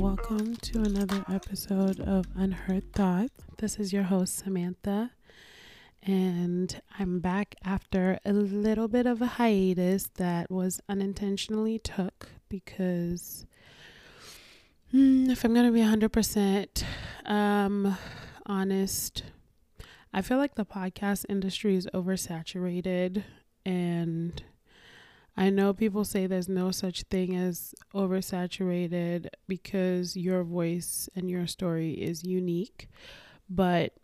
welcome to another episode of Unheard Thoughts. This is your host, Samantha, and I'm back after a little bit of a hiatus that was unintentionally took because mm, if I'm going to be 100% um, honest, I feel like the podcast industry is oversaturated and I know people say there's no such thing as oversaturated because your voice and your story is unique. But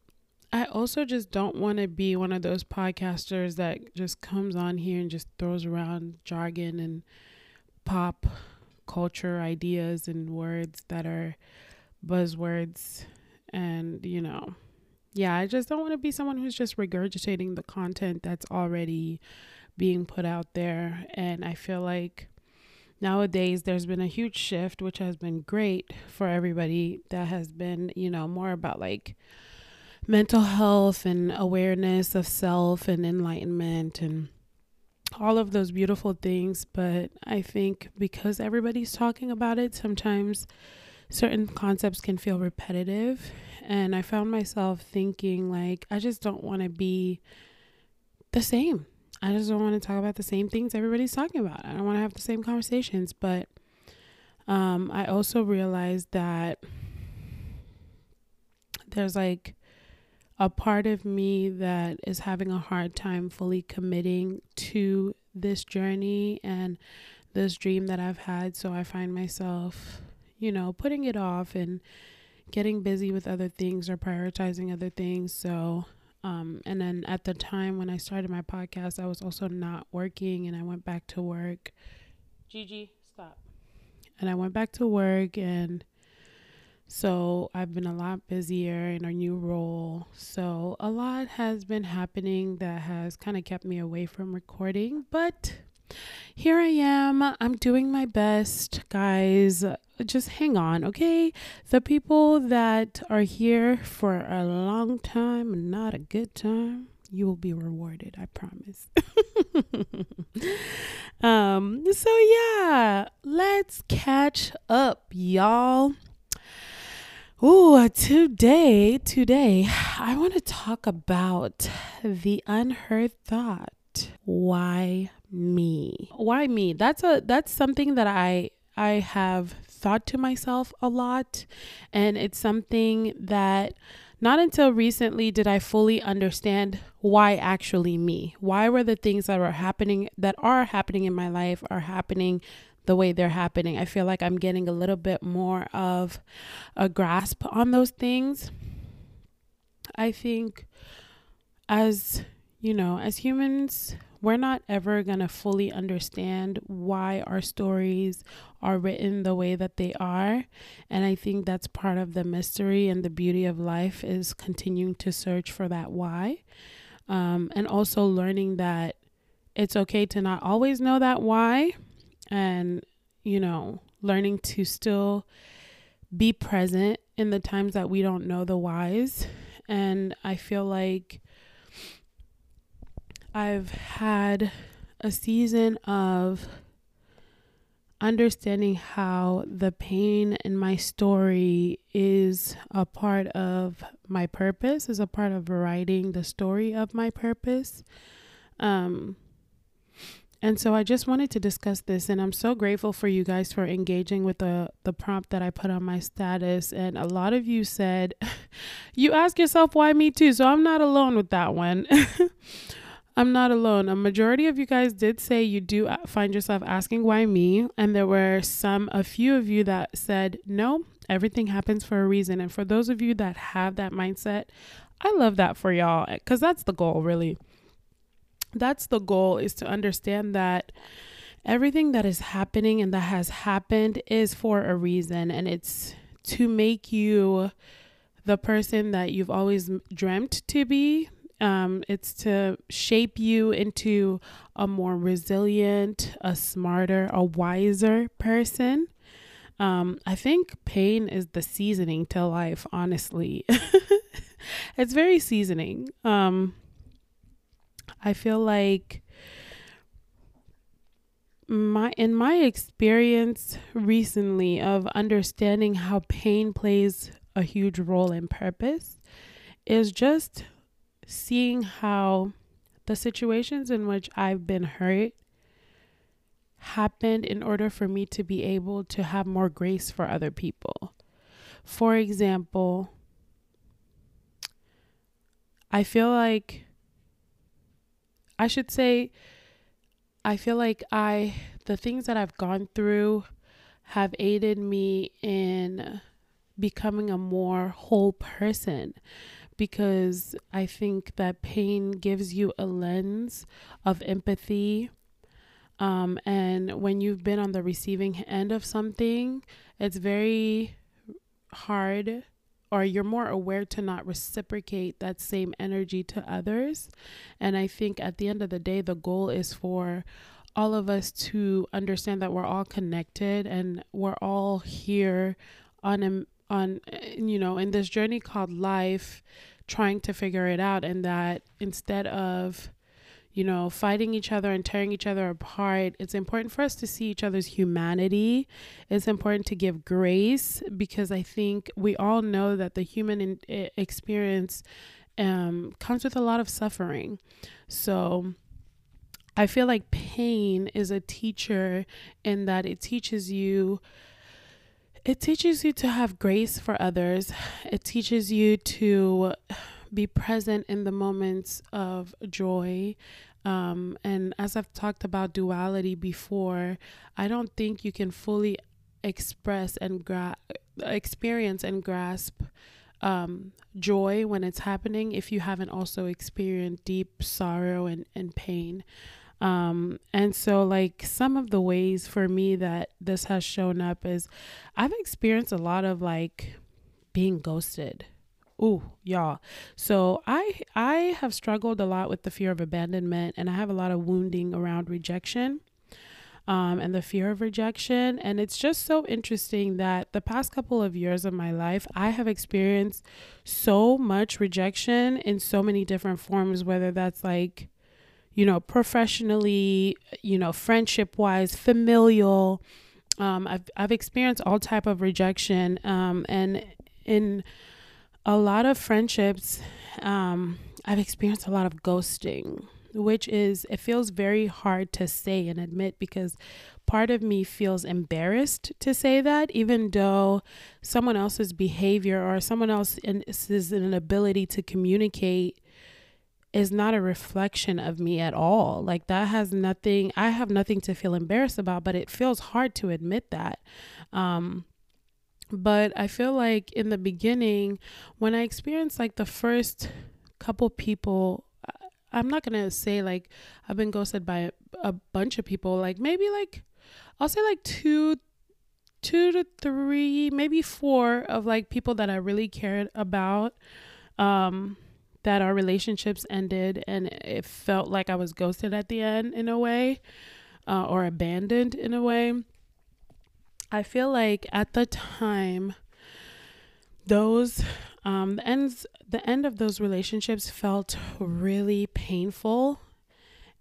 I also just don't want to be one of those podcasters that just comes on here and just throws around jargon and pop culture ideas and words that are buzzwords. And, you know, yeah, I just don't want to be someone who's just regurgitating the content that's already being put out there. And I feel like nowadays there's been a huge shift, which has been great for everybody, that has been, you know, more about like mental health and awareness of self and enlightenment and all of those beautiful things. But I think because everybody's talking about it, sometimes certain concepts can feel repetitive. And I found myself thinking, like, I just don't want to be the same. I just don't want to talk about the same things everybody's talking about. I don't want to have the same conversations. But um, I also realized that there's like a part of me that is having a hard time fully committing to this journey and this dream that I've had. So I find myself, you know, putting it off and getting busy with other things or prioritizing other things. So um, and then at the time when I started my podcast, I was also not working and I went back to work. Gigi, stop. And I went back to work and so I've been a lot busier in a new role. So a lot has been happening that has kind of kept me away from recording, but here I am. I'm doing my best, guys. Just hang on, okay? The people that are here for a long time not a good time, you will be rewarded, I promise. um, so yeah, let's catch up, y'all. Ooh, today, today, I want to talk about the unheard thought. Why me? Why me? That's a that's something that I I have thought to myself a lot and it's something that not until recently did I fully understand why actually me. Why were the things that were happening that are happening in my life are happening the way they're happening. I feel like I'm getting a little bit more of a grasp on those things. I think as you know, as humans, we're not ever going to fully understand why our stories are written the way that they are. And i think that's part of the mystery and the beauty of life is continuing to search for that why. Um, and also learning that it's okay to not always know that why and you know learning to still be present in the times that we don't know the whys. And i feel like I've had a season of understanding how the pain in my story is a part of my purpose, is a part of writing the story of my purpose. Um, and so I just wanted to discuss this and I'm so grateful for you guys for engaging with the the prompt that I put on my status and a lot of you said you ask yourself why me too. So I'm not alone with that one. I'm not alone. A majority of you guys did say you do uh, find yourself asking why me, and there were some, a few of you that said, no, everything happens for a reason. And for those of you that have that mindset, I love that for y'all because that's the goal, really. That's the goal is to understand that everything that is happening and that has happened is for a reason, and it's to make you the person that you've always dreamt to be um, it's to shape you into a more resilient, a smarter, a wiser person. Um, I think pain is the seasoning to life, honestly. it's very seasoning. Um, I feel like my in my experience recently of understanding how pain plays a huge role in purpose is just seeing how the situations in which I've been hurt happened in order for me to be able to have more grace for other people. For example, I feel like I should say I feel like I the things that I've gone through have aided me in becoming a more whole person because I think that pain gives you a lens of empathy. Um, and when you've been on the receiving end of something, it's very hard or you're more aware to not reciprocate that same energy to others. And I think at the end of the day, the goal is for all of us to understand that we're all connected and we're all here on a on you know in this journey called life trying to figure it out and that instead of you know fighting each other and tearing each other apart it's important for us to see each other's humanity. It's important to give grace because i think we all know that the human in, experience um, comes with a lot of suffering. So i feel like pain is a teacher in that it teaches you it teaches you to have grace for others. It teaches you to be present in the moments of joy. Um, and as I've talked about duality before, I don't think you can fully express and gra- experience and grasp um, joy when it's happening if you haven't also experienced deep sorrow and, and pain. Um, and so, like, some of the ways for me that this has shown up is I've experienced a lot of like being ghosted. Ooh, y'all. So I I have struggled a lot with the fear of abandonment and I have a lot of wounding around rejection. Um, and the fear of rejection. And it's just so interesting that the past couple of years of my life, I have experienced so much rejection in so many different forms, whether that's like you know, professionally, you know, friendship wise, familial. Um, I've I've experienced all type of rejection, um, and in a lot of friendships, um, I've experienced a lot of ghosting, which is it feels very hard to say and admit because part of me feels embarrassed to say that, even though someone else's behavior or someone else's inability to communicate is not a reflection of me at all. Like that has nothing, I have nothing to feel embarrassed about, but it feels hard to admit that. Um, but I feel like in the beginning, when I experienced like the first couple people, I'm not gonna say like I've been ghosted by a bunch of people, like maybe like I'll say like two two to three, maybe four of like people that I really cared about. Um, that our relationships ended and it felt like I was ghosted at the end in a way uh, or abandoned in a way. I feel like at the time, those um, the ends the end of those relationships felt really painful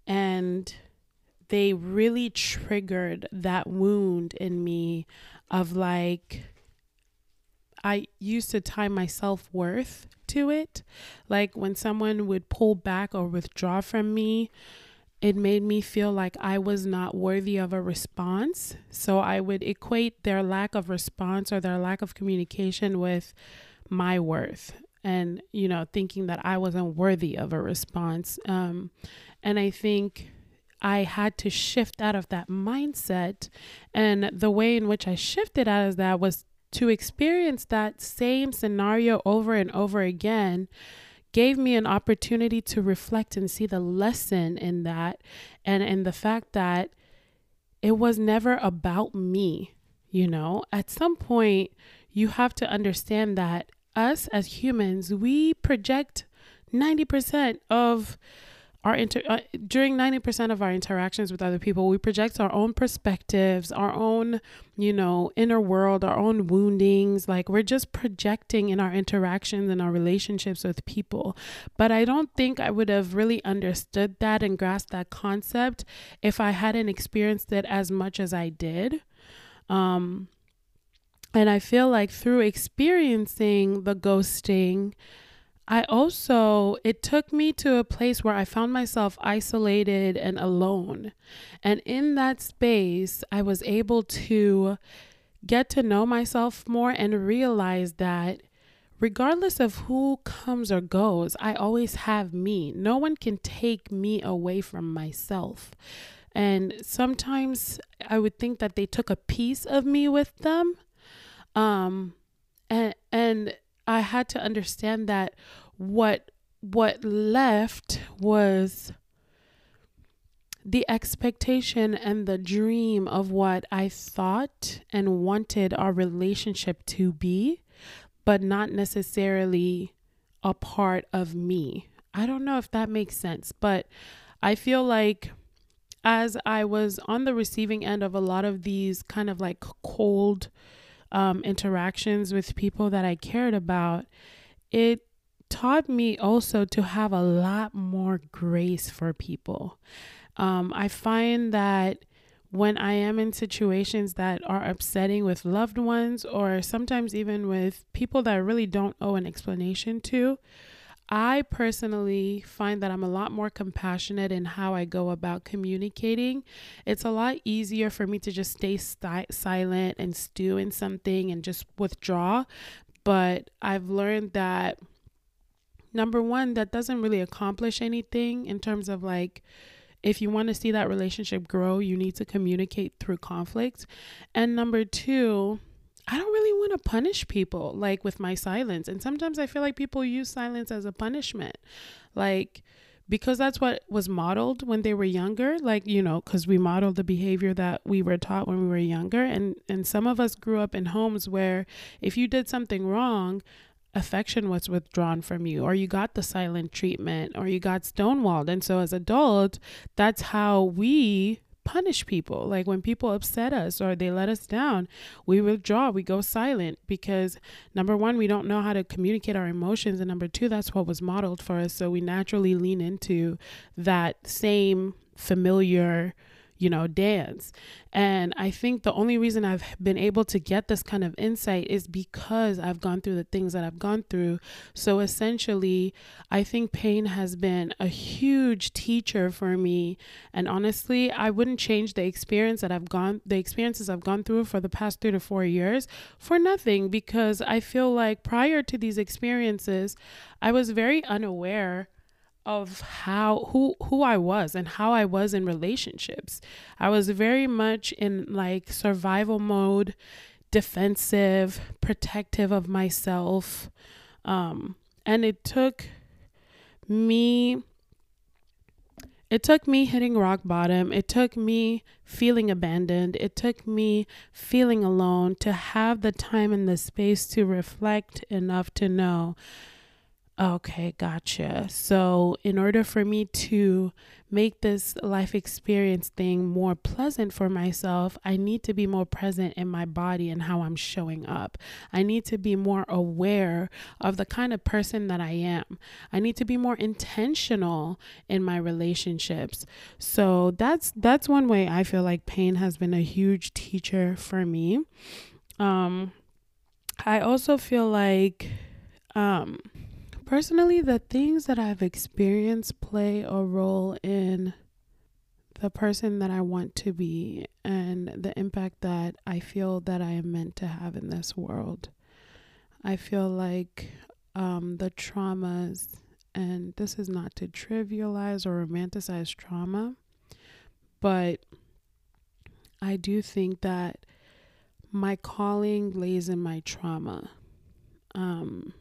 and they really triggered that wound in me of like I used to tie my self worth to it. Like when someone would pull back or withdraw from me, it made me feel like I was not worthy of a response. So I would equate their lack of response or their lack of communication with my worth and, you know, thinking that I wasn't worthy of a response. Um, and I think I had to shift out of that mindset. And the way in which I shifted out of that was to experience that same scenario over and over again gave me an opportunity to reflect and see the lesson in that and in the fact that it was never about me you know? At some point you have to understand that us as humans we project 90% of our inter uh, during 90% of our interactions with other people we project our own perspectives our own you know inner world our own woundings. Like we're just projecting in our interactions and our relationships with people. But i don't think i would have really understood that and grasped that concept if i hadn't experienced it as much as i did. Um and i feel like through experiencing the ghosting I also, it took me to a place where I found myself isolated and alone. And in that space, I was able to get to know myself more and realize that regardless of who comes or goes, I always have me. No one can take me away from myself. And sometimes I would think that they took a piece of me with them. Um, and, and, I had to understand that what what left was the expectation and the dream of what I thought and wanted our relationship to be, but not necessarily a part of me. I don't know if that makes sense, but I feel like as I was on the receiving end of a lot of these kind of like cold um, interactions with people that I cared about, it taught me also to have a lot more grace for people. Um, I find that when I am in situations that are upsetting with loved ones or sometimes even with people that I really don't owe an explanation to, I personally find that I'm a lot more compassionate in how I go about communicating. It's a lot easier for me to just stay silent and stew in something and just withdraw. But I've learned that number one, that doesn't really accomplish anything in terms of like, if you want to see that relationship grow, you need to communicate through conflict. And number two, I don't really want to punish people like with my silence. And sometimes I feel like people use silence as a punishment. Like, because that's what was modeled when they were younger like you know because we modeled the behavior that we were taught when we were younger and and some of us grew up in homes where if you did something wrong affection was withdrawn from you or you got the silent treatment or you got stonewalled and so as adults that's how we punish people. Like when people upset us or they let us down, we withdraw, we go silent because number one, we don't know how to communicate our emotions. And number two, that's what was modeled for us. So we naturally lean into that same familiar you know, dance. And I think the only reason I've been able to get this kind of insight is because I've gone through the things that I've gone through. So essentially, I think pain has been a huge teacher for me. And honestly, I wouldn't change the experience that I've gone, the experiences I've gone through for the past three to four years for nothing because I feel like prior to these experiences, I was very unaware of how who who I was and how I was in relationships. I was very much in like survival mode, defensive, protective of myself. Um and it took me it took me hitting rock bottom. It took me feeling abandoned. It took me feeling alone to have the time and the space to reflect enough to know Okay, gotcha. So, in order for me to make this life experience thing more pleasant for myself, I need to be more present in my body and how I'm showing up. I need to be more aware of the kind of person that I am. I need to be more intentional in my relationships. So, that's that's one way I feel like pain has been a huge teacher for me. Um I also feel like um Personally, the things that I've experienced play a role in the person that I want to be and the impact that I feel that I am meant to have in this world. I feel like um, the traumas, and this is not to trivialize or romanticize trauma, but I do think that my calling lays in my trauma. Um,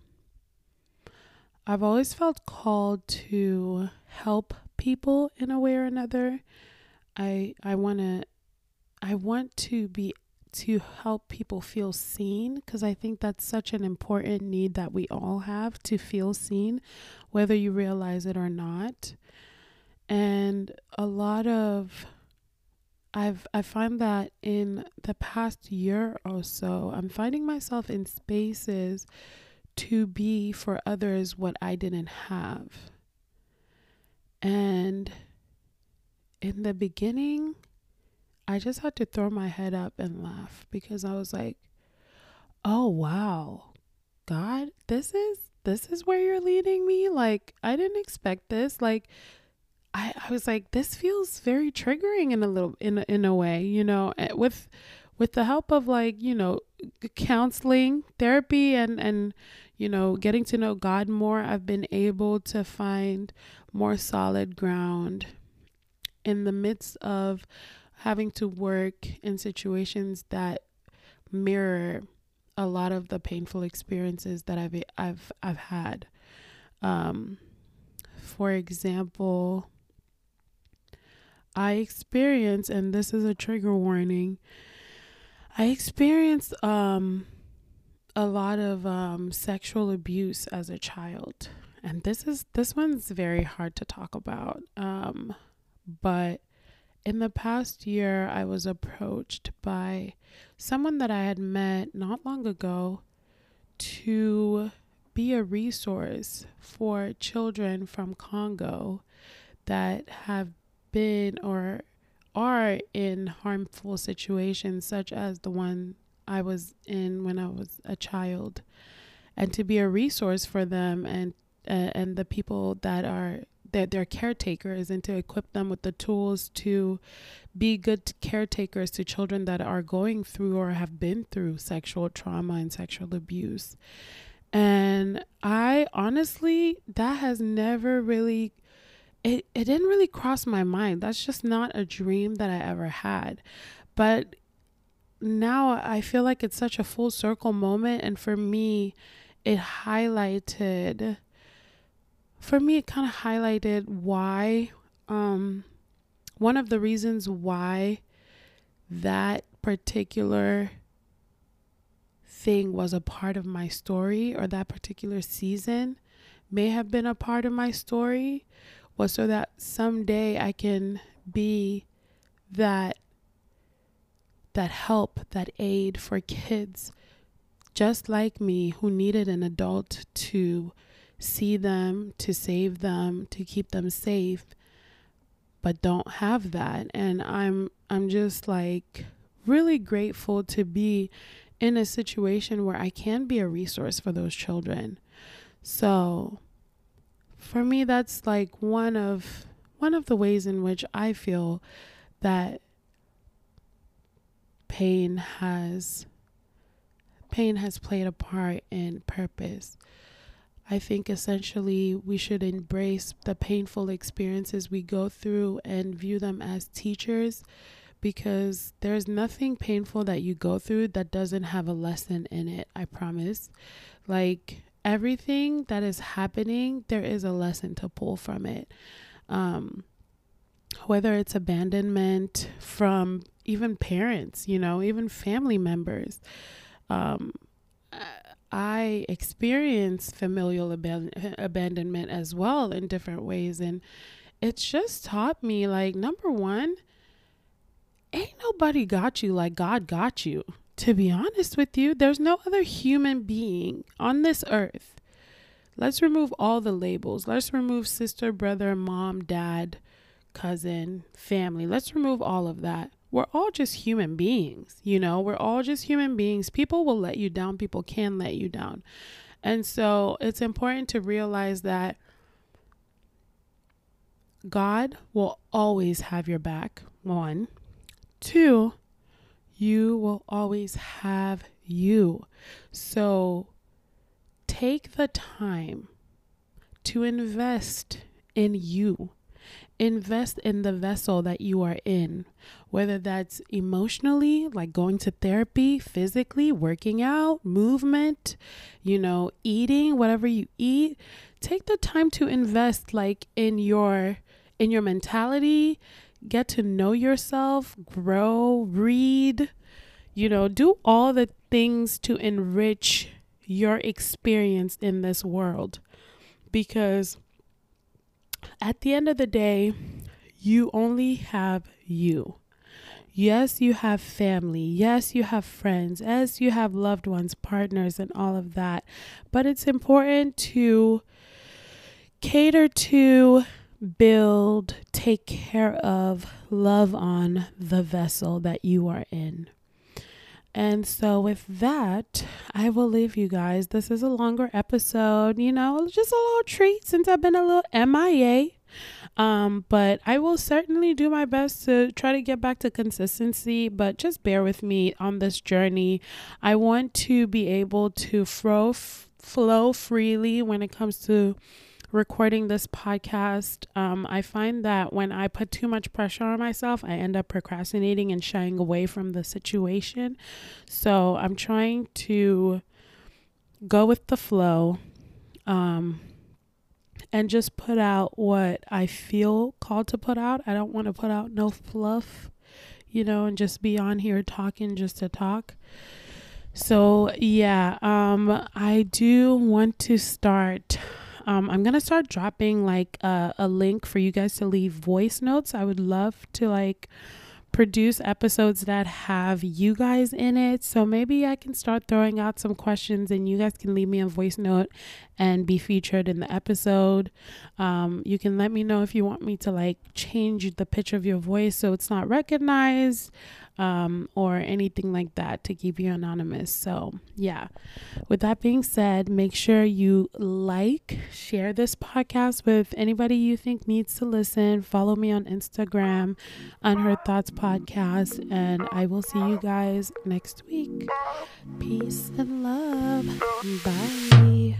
I've always felt called to help people in a way or another. I I want to I want to be to help people feel seen because I think that's such an important need that we all have to feel seen whether you realize it or not. And a lot of I've I find that in the past year or so, I'm finding myself in spaces to be for others what I didn't have. And in the beginning, I just had to throw my head up and laugh because I was like, "Oh wow. God, this is this is where you're leading me? Like I didn't expect this. Like I, I was like, this feels very triggering in a little in a, in a way, you know, eh, with with the help of like you know counseling, therapy, and and you know getting to know God more. I've been able to find more solid ground in the midst of having to work in situations that mirror a lot of the painful experiences that I've I've I've had. Um, for example, I experienced, and this is a trigger warning, I experienced um, a lot of um, sexual abuse as a child. And this is this one's very hard to talk about. Um, but in the past year, I was approached by someone that I had met not long ago to be a resource for children from Congo that have been or are in harmful situations, such as the one I was in when I was a child, and to be a resource for them and uh, and the people that are that their caretakers, and to equip them with the tools to be good caretakers to children that are going through or have been through sexual trauma and sexual abuse. And I honestly, that has never really it, it didn't really cross my mind. That's just not a dream that I ever had. But now I feel like it's such a full circle moment. And for me, it highlighted, for me, it kind of highlighted why, um, one of the reasons why that particular thing was a part of my story or that particular season may have been a part of my story was so that someday I can be that that help, that aid for kids just like me who needed an adult to see them, to save them, to keep them safe, but don't have that. And I'm I'm just like really grateful to be in a situation where I can be a resource for those children. So, for me that's like one of one of the ways in which I feel that pain has pain has played a part in purpose. I think essentially we should embrace the painful experiences we go through and view them as teachers because there's nothing painful that you go through that doesn't have a lesson in it, I promise. Like everything that is happening, there is a lesson to pull from it. Um, whether it's abandonment from even parents, you know, even family members. Um, I experience familial aban- abandonment as well in different ways. And it's just taught me like, number one, ain't nobody got you like God got you to be honest with you, there's no other human being on this earth. Let's remove all the labels. Let's remove sister, brother, mom, dad, cousin, family. Let's remove all of that. We're all just human beings, you know, we're all just human beings. People will let you down, people can let you down. And so it's important to realize that God will always have your back. One, two, you will always have you. So take the time to invest in you. Invest in the vessel that you are in, whether that's emotionally, like going to therapy, physically, working out, movement, you know, eating, whatever you eat. Take the time to invest like in your in your mentality, get to know yourself, grow, read, you know, do all the things to enrich your experience in this world. Because at the end of the day, you only have you. Yes, you have family. Yes, you have friends. Yes, you have loved ones, partners, and all of that. But it's important to cater to, build, take care of, love on the vessel that you are in. And so, with that, I will leave you guys. This is a longer episode, you know, just a little treat since I've been a little MIA. Um, but I will certainly do my best to try to get back to consistency, but just bear with me on this journey. I want to be able to flow, flow freely when it comes to recording this podcast. Um, I find that when I put too much pressure on myself, I end up procrastinating and shying away from the situation. So I'm trying to go with the flow. Um, and just put out what I feel called to put out. I don't want to put out no fluff, you know, and just be on here talking just to talk. So, yeah, um I do want to start um, I'm gonna start dropping like a, a link for you guys to leave voice notes. I would love to like produce episodes that have you guys in it. So maybe I can start throwing out some questions and you guys can leave me a voice note and be featured in the episode. Um, you can let me know if you want me to like change the pitch of your voice so it's not recognized um, or anything like that to keep you anonymous. So, yeah. With that being said, make sure you like, share this podcast with anybody you think needs to listen. Follow me on Instagram, Unheard Thoughts Podcast, and I will see you guys next week. Peace and love. Bye.